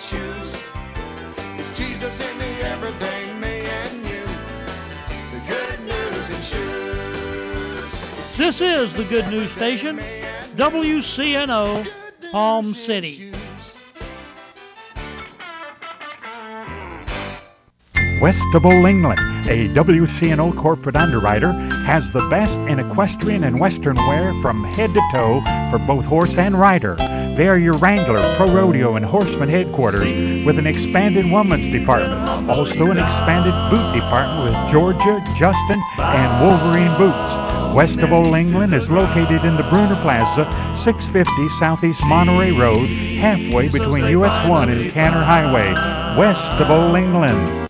shoes. It's Jesus in the everyday me and you. The good news in shoes. This is the Good News Station, WCNO, Palm City. West of Old England, a WCNO corporate underwriter, has the best in equestrian and western wear from head to toe for both horse and rider. They are your Wrangler, Pro Rodeo, and Horseman headquarters with an expanded women's department. Also, an expanded boot department with Georgia, Justin, and Wolverine boots. West of Old England is located in the Bruner Plaza, 650 Southeast Monterey Road, halfway between US 1 and Kanner Highway, west of Old England.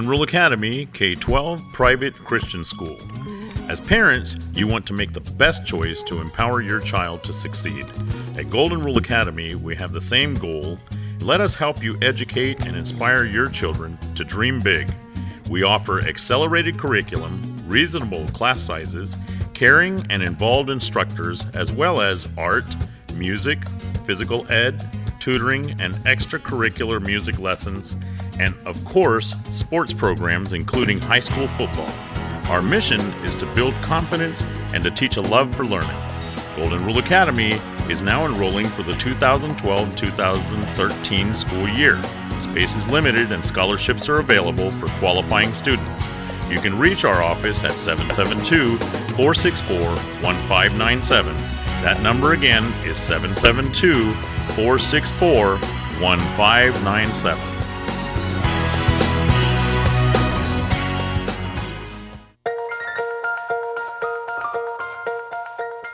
Golden Rule Academy K 12 Private Christian School. As parents, you want to make the best choice to empower your child to succeed. At Golden Rule Academy, we have the same goal. Let us help you educate and inspire your children to dream big. We offer accelerated curriculum, reasonable class sizes, caring and involved instructors, as well as art, music, physical ed, tutoring, and extracurricular music lessons, and of course, sports programs, including high school football. Our mission is to build confidence and to teach a love for learning. Golden Rule Academy is now enrolling for the 2012 2013 school year. Space is limited and scholarships are available for qualifying students. You can reach our office at 772 464 1597. That number again is 772 464 1597.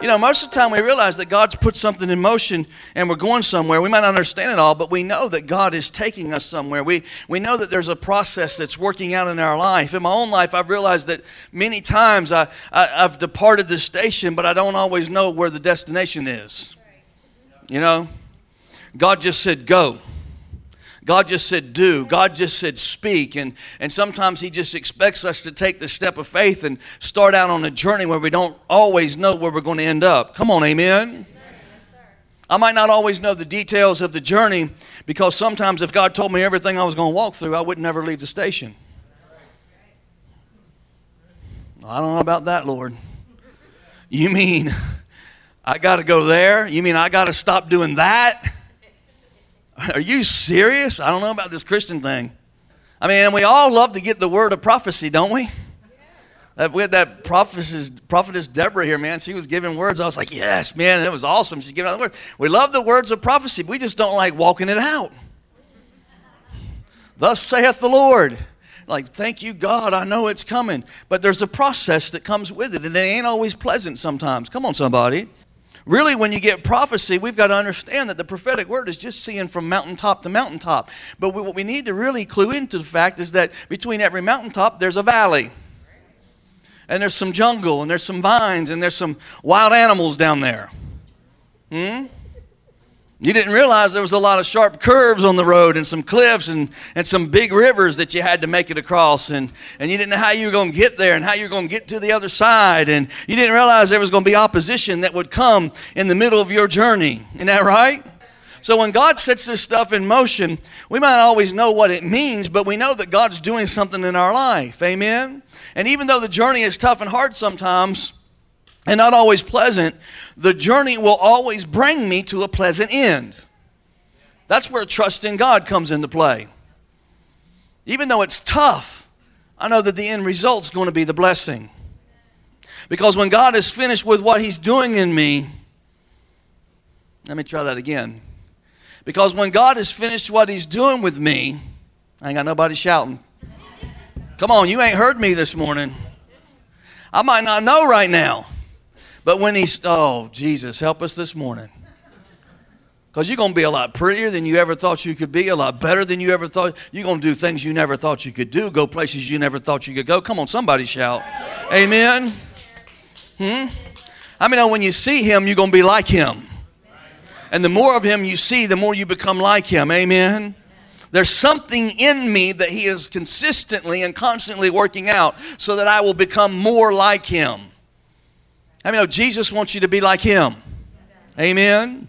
You know, most of the time we realize that God's put something in motion and we're going somewhere. We might not understand it all, but we know that God is taking us somewhere. We, we know that there's a process that's working out in our life. In my own life, I've realized that many times I, I, I've departed the station, but I don't always know where the destination is. You know? God just said, go. God just said, do. God just said, speak. And, and sometimes He just expects us to take the step of faith and start out on a journey where we don't always know where we're going to end up. Come on, amen. I might not always know the details of the journey because sometimes if God told me everything I was going to walk through, I would never leave the station. I don't know about that, Lord. You mean I got to go there? You mean I got to stop doing that? Are you serious? I don't know about this Christian thing. I mean, we all love to get the word of prophecy, don't we? We had that prophetess, prophetess Deborah here, man. She was giving words. I was like, yes, man, it was awesome. She's giving out the word. We love the words of prophecy. We just don't like walking it out. Thus saith the Lord. Like, thank you, God. I know it's coming. But there's a process that comes with it, and it ain't always pleasant sometimes. Come on, somebody. Really, when you get prophecy, we've got to understand that the prophetic word is just seeing from mountaintop to mountaintop. But what we need to really clue into the fact is that between every mountaintop, there's a valley. And there's some jungle, and there's some vines, and there's some wild animals down there. Hmm? You didn't realize there was a lot of sharp curves on the road and some cliffs and, and some big rivers that you had to make it across. And, and you didn't know how you were going to get there and how you were going to get to the other side. And you didn't realize there was going to be opposition that would come in the middle of your journey. Isn't that right? So when God sets this stuff in motion, we might not always know what it means, but we know that God's doing something in our life. Amen? And even though the journey is tough and hard sometimes, and not always pleasant, the journey will always bring me to a pleasant end. That's where trust in God comes into play. Even though it's tough, I know that the end result's going to be the blessing. Because when God is finished with what He's doing in me, let me try that again. Because when God is finished what He's doing with me, I ain't got nobody shouting. Come on, you ain't heard me this morning. I might not know right now. But when he's, oh, Jesus, help us this morning. Because you're going to be a lot prettier than you ever thought you could be, a lot better than you ever thought. You're going to do things you never thought you could do, go places you never thought you could go. Come on, somebody shout. Amen. Hmm? I mean, when you see him, you're going to be like him. And the more of him you see, the more you become like him. Amen. There's something in me that he is consistently and constantly working out so that I will become more like him. I mean, Jesus wants you to be like him. Amen.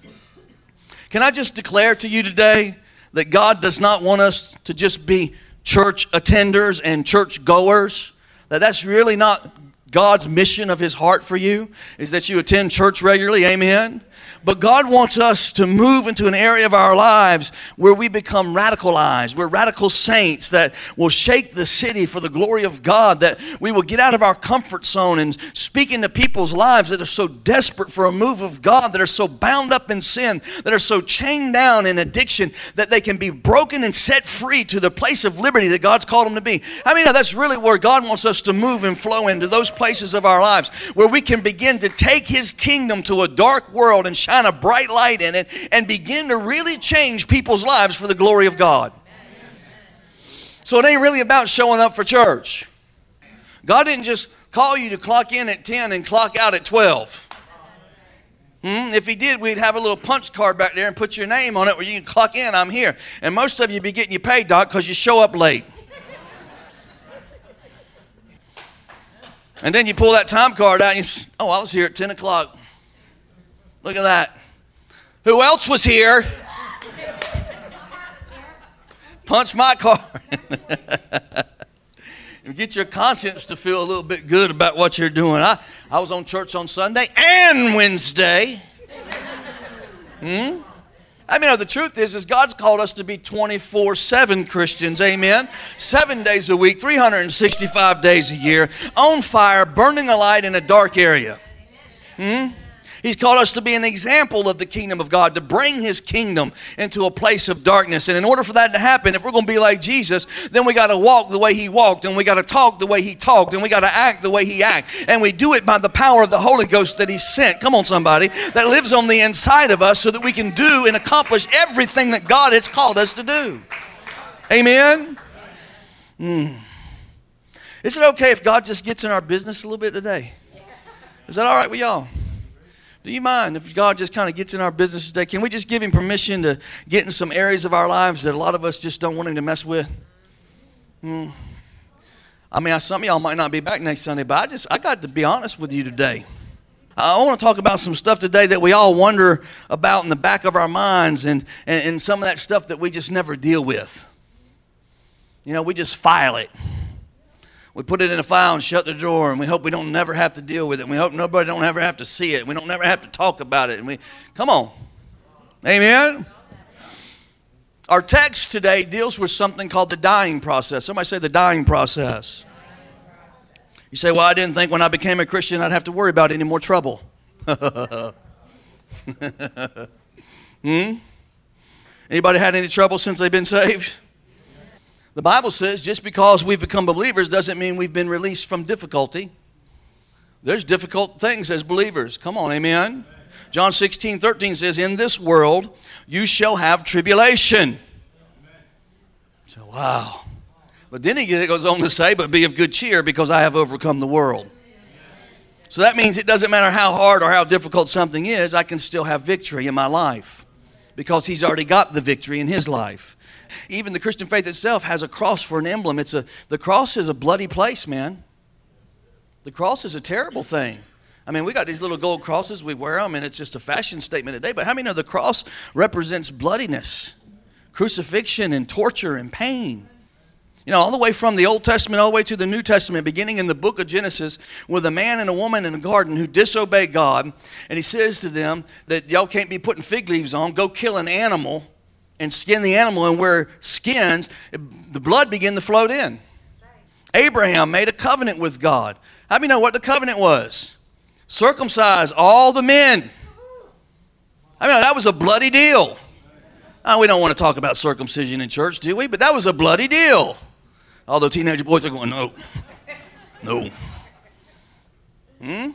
Can I just declare to you today that God does not want us to just be church attenders and church goers? That that's really not God's mission of his heart for you is that you attend church regularly. Amen. But God wants us to move into an area of our lives where we become radicalized. We're radical saints that will shake the city for the glory of God, that we will get out of our comfort zone and speak into people's lives that are so desperate for a move of God, that are so bound up in sin, that are so chained down in addiction, that they can be broken and set free to the place of liberty that God's called them to be. I mean, that's really where God wants us to move and flow into those places of our lives where we can begin to take His kingdom to a dark world and shine a bright light in it and begin to really change people's lives for the glory of God. So it ain't really about showing up for church. God didn't just call you to clock in at 10 and clock out at 12. Hmm? If he did, we'd have a little punch card back there and put your name on it where you can clock in, I'm here. And most of you be getting your pay, Doc, because you show up late. and then you pull that time card out and you say, oh, I was here at 10 o'clock. Look at that. Who else was here? Punch my card. and Get your conscience to feel a little bit good about what you're doing. I, I was on church on Sunday and Wednesday. Hmm? I mean, no, the truth is, is God's called us to be 24-7 Christians, amen? Seven days a week, 365 days a year, on fire, burning a light in a dark area. Hmm? He's called us to be an example of the kingdom of God, to bring his kingdom into a place of darkness. And in order for that to happen, if we're going to be like Jesus, then we got to walk the way he walked, and we got to talk the way he talked, and we got to act the way he acted. And we do it by the power of the Holy Ghost that he sent. Come on, somebody, that lives on the inside of us so that we can do and accomplish everything that God has called us to do. Amen? Mm. Is it okay if God just gets in our business a little bit today? Is that all right with y'all? Do you mind if God just kind of gets in our business today? Can we just give Him permission to get in some areas of our lives that a lot of us just don't want Him to mess with? Hmm. I mean, some of y'all might not be back next Sunday, but I just I got to be honest with you today. I want to talk about some stuff today that we all wonder about in the back of our minds and, and, and some of that stuff that we just never deal with. You know, we just file it we put it in a file and shut the drawer and we hope we don't never have to deal with it. And we hope nobody don't ever have to see it. We don't never have to talk about it. And we come on. Amen? Our text today deals with something called the dying process. Somebody say the dying process. You say well i didn't think when i became a christian i'd have to worry about any more trouble. Hmm? Anybody had any trouble since they've been saved the Bible says just because we've become believers doesn't mean we've been released from difficulty. There's difficult things as believers. Come on, amen. John 16, 13 says, In this world you shall have tribulation. So, wow. But then he goes on to say, But be of good cheer because I have overcome the world. So that means it doesn't matter how hard or how difficult something is, I can still have victory in my life because he's already got the victory in his life. Even the Christian faith itself has a cross for an emblem. It's a, the cross is a bloody place, man. The cross is a terrible thing. I mean, we got these little gold crosses, we wear them, and it's just a fashion statement today. But how many know the cross represents bloodiness, crucifixion, and torture and pain? You know, all the way from the Old Testament all the way to the New Testament, beginning in the book of Genesis, with a man and a woman in a garden who disobey God. And he says to them that y'all can't be putting fig leaves on, go kill an animal and skin the animal, and where skins, the blood began to float in. Abraham made a covenant with God. How do you know what the covenant was? Circumcise all the men. I mean, that was a bloody deal. We don't want to talk about circumcision in church, do we? But that was a bloody deal. Although teenage boys are going, no, no. Hmm?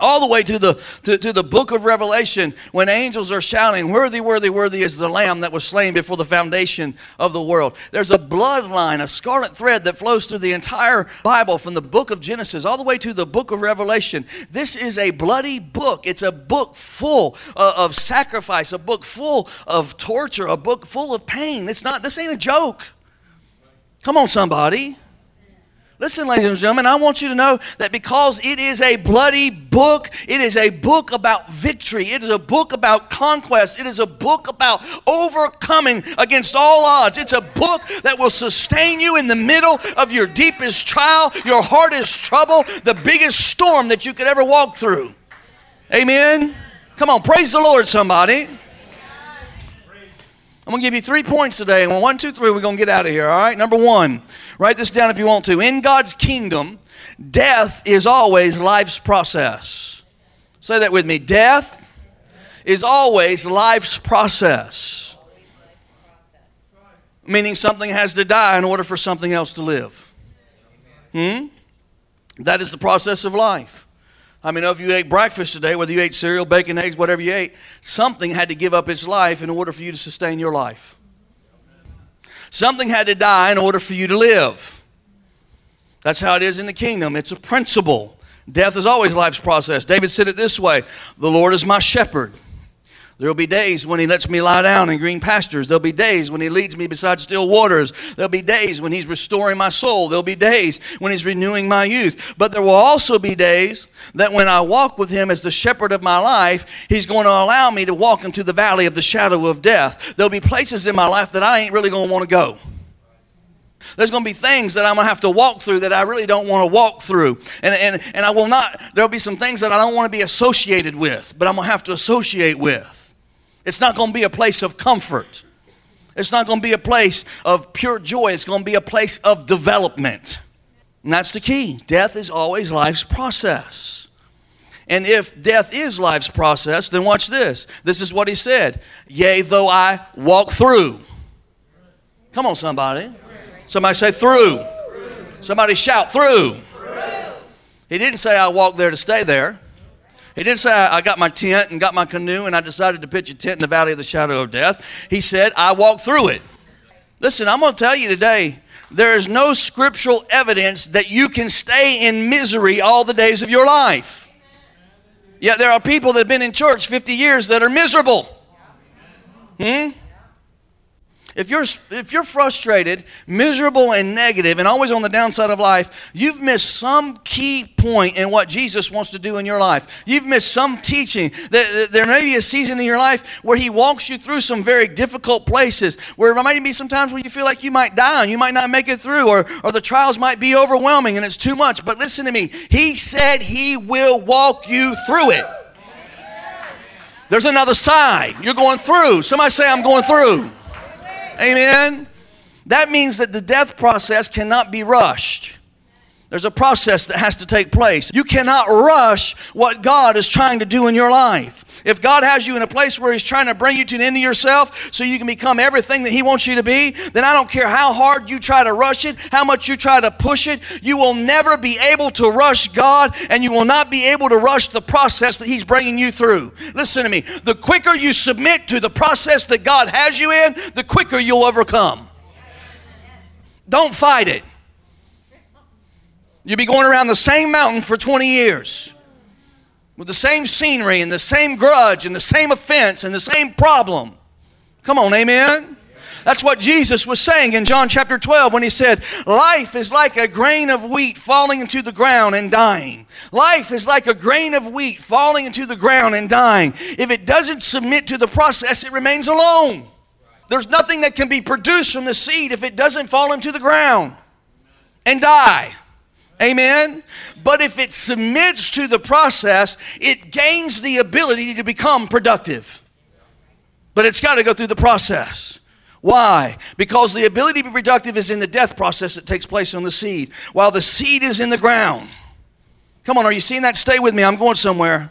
All the way to the to, to, the book of revelation when angels are shouting worthy worthy worthy is the lamb that was slain before the foundation of the world. There's a bloodline a scarlet thread that flows through the entire bible from the book of genesis all the way to the book of revelation. This is a bloody book. It's a book full of, of sacrifice a book full of torture a book full of pain. It's not this ain't a joke. Come on somebody Listen, ladies and gentlemen, I want you to know that because it is a bloody book, it is a book about victory, it is a book about conquest, it is a book about overcoming against all odds. It's a book that will sustain you in the middle of your deepest trial, your hardest trouble, the biggest storm that you could ever walk through. Amen. Come on, praise the Lord, somebody. I'm going to give you three points today. And one, two, three, we're going to get out of here, all right? Number one, write this down if you want to. In God's kingdom, death is always life's process. Say that with me. Death is always life's process. Meaning something has to die in order for something else to live. Hmm? That is the process of life. I mean, if you ate breakfast today, whether you ate cereal, bacon, eggs, whatever you ate, something had to give up its life in order for you to sustain your life. Something had to die in order for you to live. That's how it is in the kingdom. It's a principle. Death is always life's process. David said it this way The Lord is my shepherd. There'll be days when He lets me lie down in green pastures. There'll be days when He leads me beside still waters. There'll be days when He's restoring my soul. There'll be days when He's renewing my youth. But there will also be days that when I walk with Him as the shepherd of my life, He's going to allow me to walk into the valley of the shadow of death. There'll be places in my life that I ain't really going to want to go. There's going to be things that I'm going to have to walk through that I really don't want to walk through. And, and, and I will not, there'll be some things that I don't want to be associated with, but I'm going to have to associate with. It's not going to be a place of comfort. It's not going to be a place of pure joy. It's going to be a place of development. And that's the key. Death is always life's process. And if death is life's process, then watch this. This is what he said Yea, though I walk through. Come on, somebody. Somebody say through. Somebody shout through. He didn't say I walk there to stay there. He didn't say, I got my tent and got my canoe and I decided to pitch a tent in the valley of the shadow of death. He said, I walked through it. Listen, I'm going to tell you today there is no scriptural evidence that you can stay in misery all the days of your life. Yet there are people that have been in church 50 years that are miserable. Hmm? If you're, if you're frustrated, miserable, and negative, and always on the downside of life, you've missed some key point in what Jesus wants to do in your life. You've missed some teaching. There may be a season in your life where He walks you through some very difficult places, where there might be some times where you feel like you might die and you might not make it through, or, or the trials might be overwhelming and it's too much. But listen to me He said He will walk you through it. There's another side. You're going through. Somebody say, I'm going through. Amen. That means that the death process cannot be rushed. There's a process that has to take place. You cannot rush what God is trying to do in your life. If God has you in a place where He's trying to bring you to the end of yourself so you can become everything that He wants you to be, then I don't care how hard you try to rush it, how much you try to push it, you will never be able to rush God and you will not be able to rush the process that He's bringing you through. Listen to me. The quicker you submit to the process that God has you in, the quicker you'll overcome. Don't fight it. You'll be going around the same mountain for 20 years with the same scenery and the same grudge and the same offense and the same problem. Come on, amen? That's what Jesus was saying in John chapter 12 when he said, Life is like a grain of wheat falling into the ground and dying. Life is like a grain of wheat falling into the ground and dying. If it doesn't submit to the process, it remains alone. There's nothing that can be produced from the seed if it doesn't fall into the ground and die. Amen? But if it submits to the process, it gains the ability to become productive. But it's got to go through the process. Why? Because the ability to be productive is in the death process that takes place on the seed, while the seed is in the ground. Come on, are you seeing that? Stay with me. I'm going somewhere.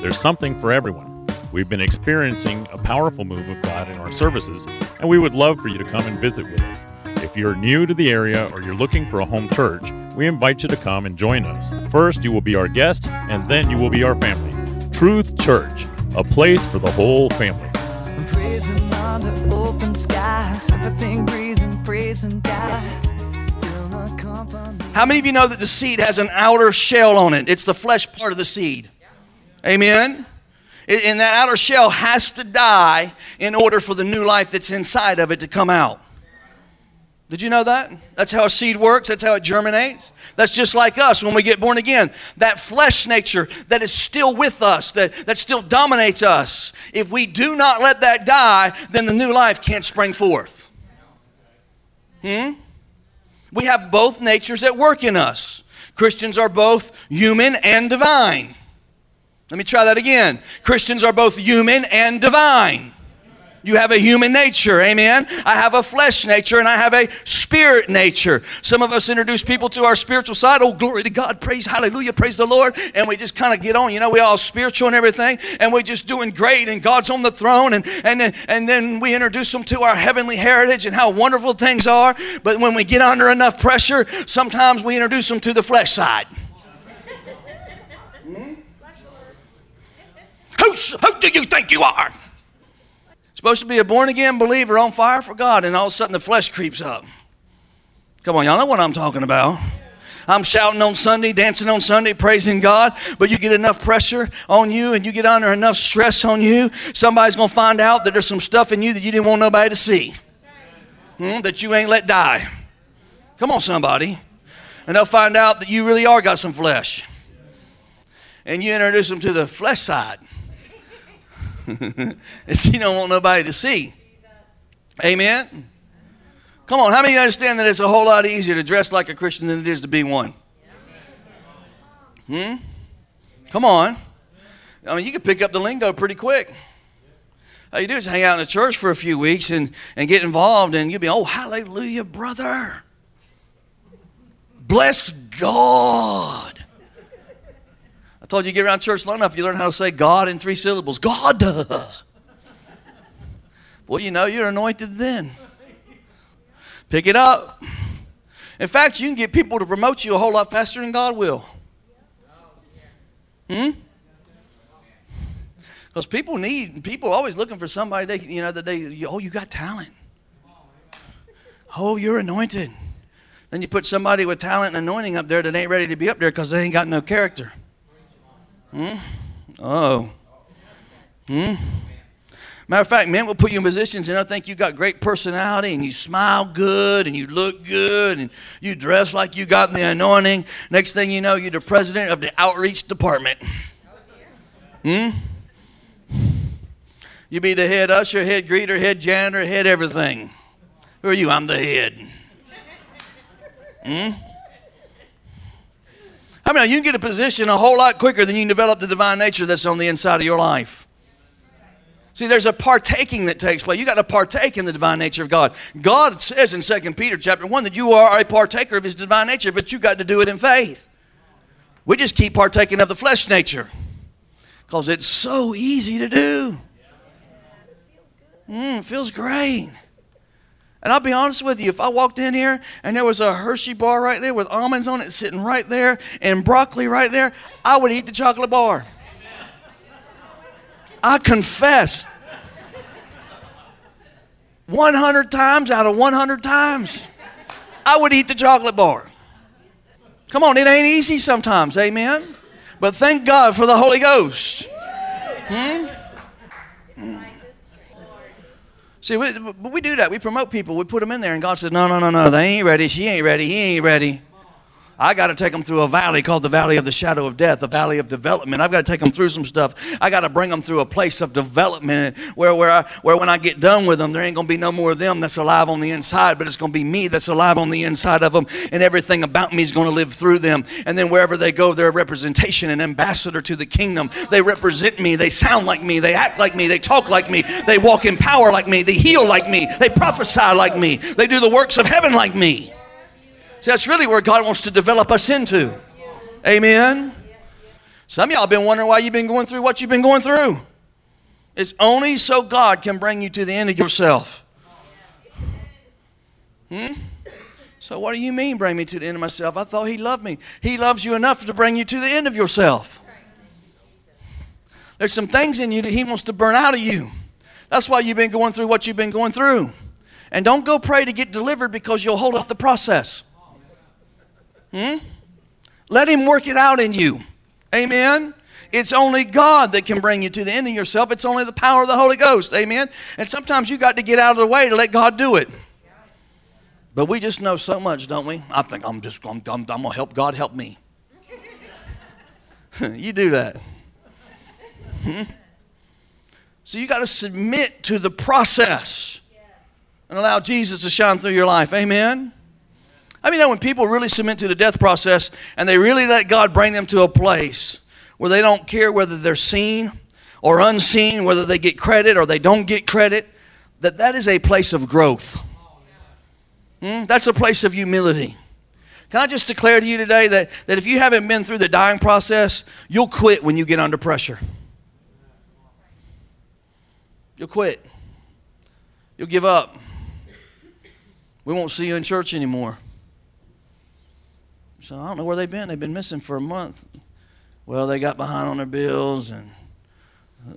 There's something for everyone. We've been experiencing a powerful move of God in our services, and we would love for you to come and visit with us. If you're new to the area or you're looking for a home church, we invite you to come and join us. First, you will be our guest, and then you will be our family. Truth Church, a place for the whole family. I'm praising under open skies, everything breathing, praising God. Build a company. How many of you know that the seed has an outer shell on it? It's the flesh part of the seed. Amen? And that outer shell has to die in order for the new life that's inside of it to come out. Did you know that? That's how a seed works. That's how it germinates. That's just like us when we get born again. That flesh nature that is still with us, that, that still dominates us. If we do not let that die, then the new life can't spring forth. Hmm? We have both natures at work in us. Christians are both human and divine. Let me try that again. Christians are both human and divine. You have a human nature, amen. I have a flesh nature and I have a spirit nature. Some of us introduce people to our spiritual side. Oh, glory to God, praise, hallelujah, praise the Lord. And we just kind of get on. You know, we all spiritual and everything, and we're just doing great, and God's on the throne. And, and, then, and then we introduce them to our heavenly heritage and how wonderful things are. But when we get under enough pressure, sometimes we introduce them to the flesh side. Who's, who do you think you are? Supposed to be a born again believer on fire for God, and all of a sudden the flesh creeps up. Come on, y'all know what I'm talking about. I'm shouting on Sunday, dancing on Sunday, praising God, but you get enough pressure on you and you get under enough stress on you, somebody's going to find out that there's some stuff in you that you didn't want nobody to see, Hmm, that you ain't let die. Come on, somebody. And they'll find out that you really are got some flesh. And you introduce them to the flesh side that you don't want nobody to see. Amen. Come on, how many understand that it's a whole lot easier to dress like a Christian than it is to be one? Hmm? Come on. I mean, you can pick up the lingo pretty quick. All you do is hang out in the church for a few weeks and, and get involved, and you'll be, oh, hallelujah, brother. Bless God. Told you, get around church long enough, you learn how to say God in three syllables. God. Well, you know, you're anointed then. Pick it up. In fact, you can get people to promote you a whole lot faster than God will. Hmm? Because people need, people always looking for somebody they, you know, that they, oh, you got talent. Oh, you're anointed. Then you put somebody with talent and anointing up there that ain't ready to be up there because they ain't got no character. Hmm? Oh. Hmm? Matter of fact, men will put you in positions and i'll think you got great personality and you smile good and you look good and you dress like you got the anointing. Next thing you know, you're the president of the outreach department. Hmm? You be the head usher, head greeter, head janitor, head everything. Who are you? I'm the head. Hmm? I mean, you can get a position a whole lot quicker than you can develop the divine nature that's on the inside of your life. See, there's a partaking that takes place. You got to partake in the divine nature of God. God says in 2 Peter chapter 1 that you are a partaker of his divine nature, but you got to do it in faith. We just keep partaking of the flesh nature because it's so easy to do. Mm, feels great. And I'll be honest with you, if I walked in here and there was a Hershey bar right there with almonds on it sitting right there and broccoli right there, I would eat the chocolate bar. I confess. 100 times out of 100 times, I would eat the chocolate bar. Come on, it ain't easy sometimes, amen? But thank God for the Holy Ghost. Hmm? See, we, we do that. We promote people. We put them in there, and God says, "No, no, no, no. They ain't ready. She ain't ready. He ain't ready." I got to take them through a valley called the valley of the shadow of death, the valley of development. I've got to take them through some stuff. I got to bring them through a place of development where, where, I, where when I get done with them, there ain't going to be no more of them that's alive on the inside, but it's going to be me that's alive on the inside of them, and everything about me is going to live through them. And then wherever they go, they're a representation, an ambassador to the kingdom. They represent me. They sound like me. They act like me. They talk like me. They walk in power like me. They heal like me. They prophesy like me. They do the works of heaven like me. See, that's really where God wants to develop us into. Amen. Some of y'all been wondering why you've been going through what you've been going through. It's only so God can bring you to the end of yourself. Hmm? So, what do you mean, bring me to the end of myself? I thought He loved me. He loves you enough to bring you to the end of yourself. There's some things in you that He wants to burn out of you. That's why you've been going through what you've been going through. And don't go pray to get delivered because you'll hold up the process. Hmm? Let Him work it out in you. Amen. It's only God that can bring you to the end of yourself. It's only the power of the Holy Ghost. Amen. And sometimes you got to get out of the way to let God do it. But we just know so much, don't we? I think I'm just I'm, I'm, I'm to help God help me. you do that. Hmm? So you got to submit to the process and allow Jesus to shine through your life. Amen. I mean, when people really submit to the death process and they really let God bring them to a place where they don't care whether they're seen or unseen, whether they get credit or they don't get credit, that that is a place of growth. Hmm? That's a place of humility. Can I just declare to you today that, that if you haven't been through the dying process, you'll quit when you get under pressure. You'll quit. You'll give up. We won't see you in church anymore. So I don't know where they've been. They've been missing for a month. Well, they got behind on their bills and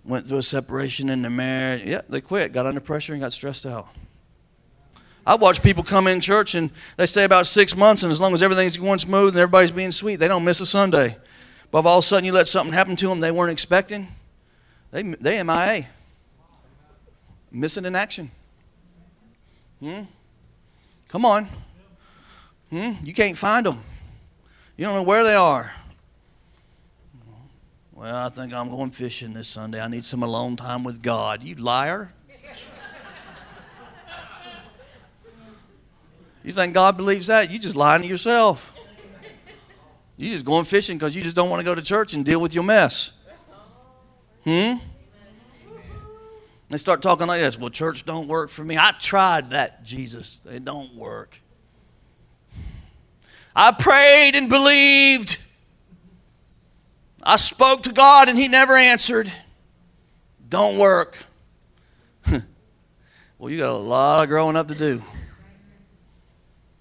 went through a separation in their marriage. Yeah, they quit, got under pressure, and got stressed out. I watch people come in church and they stay about six months, and as long as everything's going smooth and everybody's being sweet, they don't miss a Sunday. But if all of a sudden you let something happen to them they weren't expecting, they, they MIA. Missing in action. Hmm? Come on. Hmm? You can't find them. You don't know where they are. Well, I think I'm going fishing this Sunday. I need some alone time with God. You liar. You think God believes that? You just lying to yourself. You just going fishing because you just don't want to go to church and deal with your mess. Hmm? They start talking like this. Well, church don't work for me. I tried that, Jesus. They don't work. I prayed and believed. I spoke to God and He never answered. Don't work. well, you got a lot of growing up to do.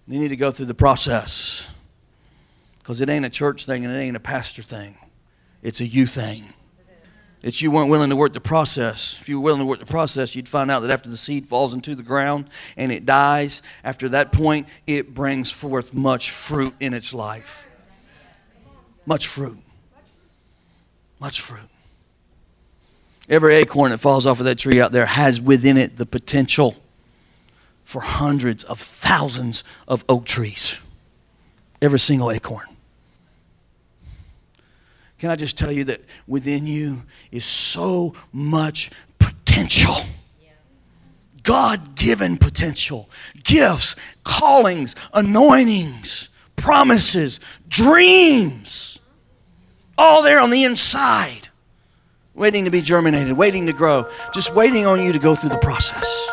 You need to go through the process because it ain't a church thing and it ain't a pastor thing. It's a you thing. It's you weren't willing to work the process. If you were willing to work the process, you'd find out that after the seed falls into the ground and it dies, after that point, it brings forth much fruit in its life. Much fruit. Much fruit. Every acorn that falls off of that tree out there has within it the potential for hundreds of thousands of oak trees. Every single acorn. Can I just tell you that within you is so much potential? God given potential, gifts, callings, anointings, promises, dreams, all there on the inside, waiting to be germinated, waiting to grow, just waiting on you to go through the process.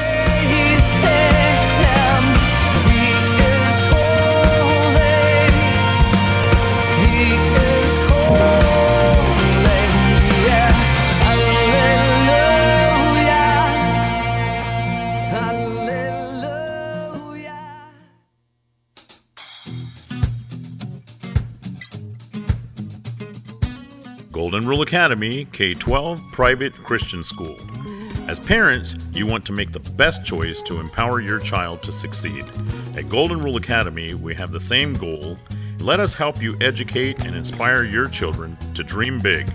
Golden Rule Academy K 12 Private Christian School. As parents, you want to make the best choice to empower your child to succeed. At Golden Rule Academy, we have the same goal. Let us help you educate and inspire your children to dream big.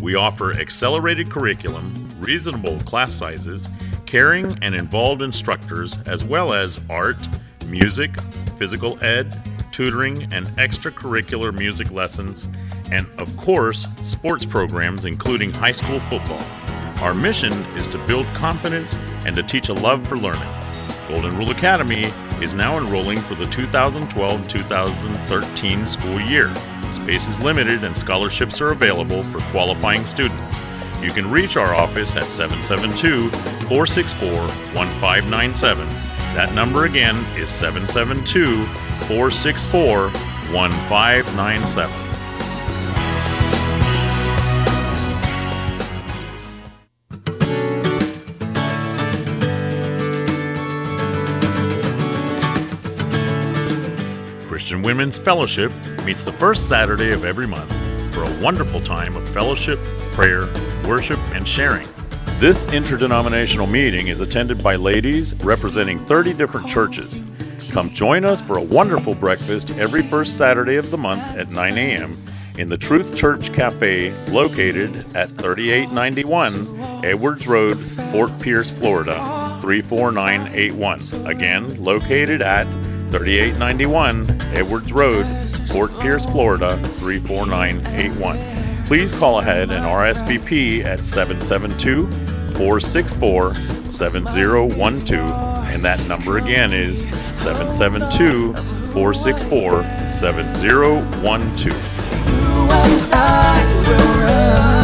We offer accelerated curriculum, reasonable class sizes, caring and involved instructors, as well as art, music, physical ed, tutoring, and extracurricular music lessons, and of course, sports programs including high school football. Our mission is to build confidence and to teach a love for learning. Golden Rule Academy is now enrolling for the 2012 2013 school year. Space is limited and scholarships are available for qualifying students. You can reach our office at 772 464 1597. That number again is 772 464 1597. Women's Fellowship meets the first Saturday of every month for a wonderful time of fellowship, prayer, worship, and sharing. This interdenominational meeting is attended by ladies representing 30 different churches. Come join us for a wonderful breakfast every first Saturday of the month at 9 a.m. in the Truth Church Cafe located at 3891 Edwards Road, Fort Pierce, Florida 34981. Again, located at 3891 Edwards Road, Fort Pierce, Florida 34981. Please call ahead and RSVP at 772 464 7012. And that number again is 772 464 7012.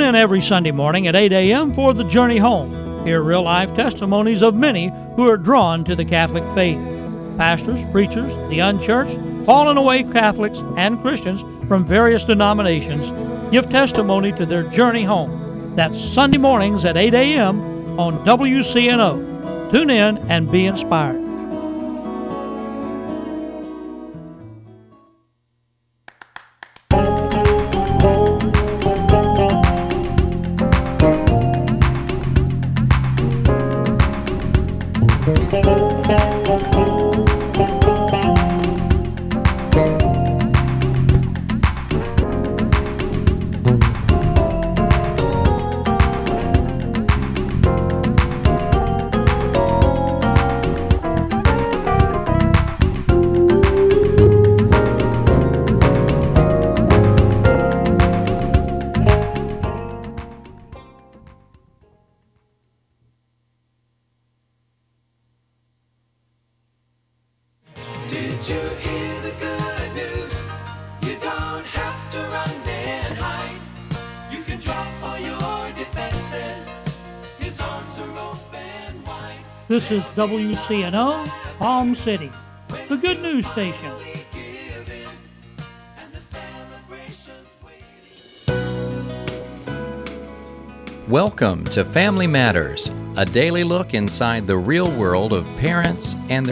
Tune in every Sunday morning at 8 a.m. for The Journey Home. Hear real life testimonies of many who are drawn to the Catholic faith. Pastors, preachers, the unchurched, fallen away Catholics, and Christians from various denominations give testimony to their journey home. That's Sunday mornings at 8 a.m. on WCNO. Tune in and be inspired. This is WCNO, Palm City, the good news station. Welcome to Family Matters, a daily look inside the real world of parents and their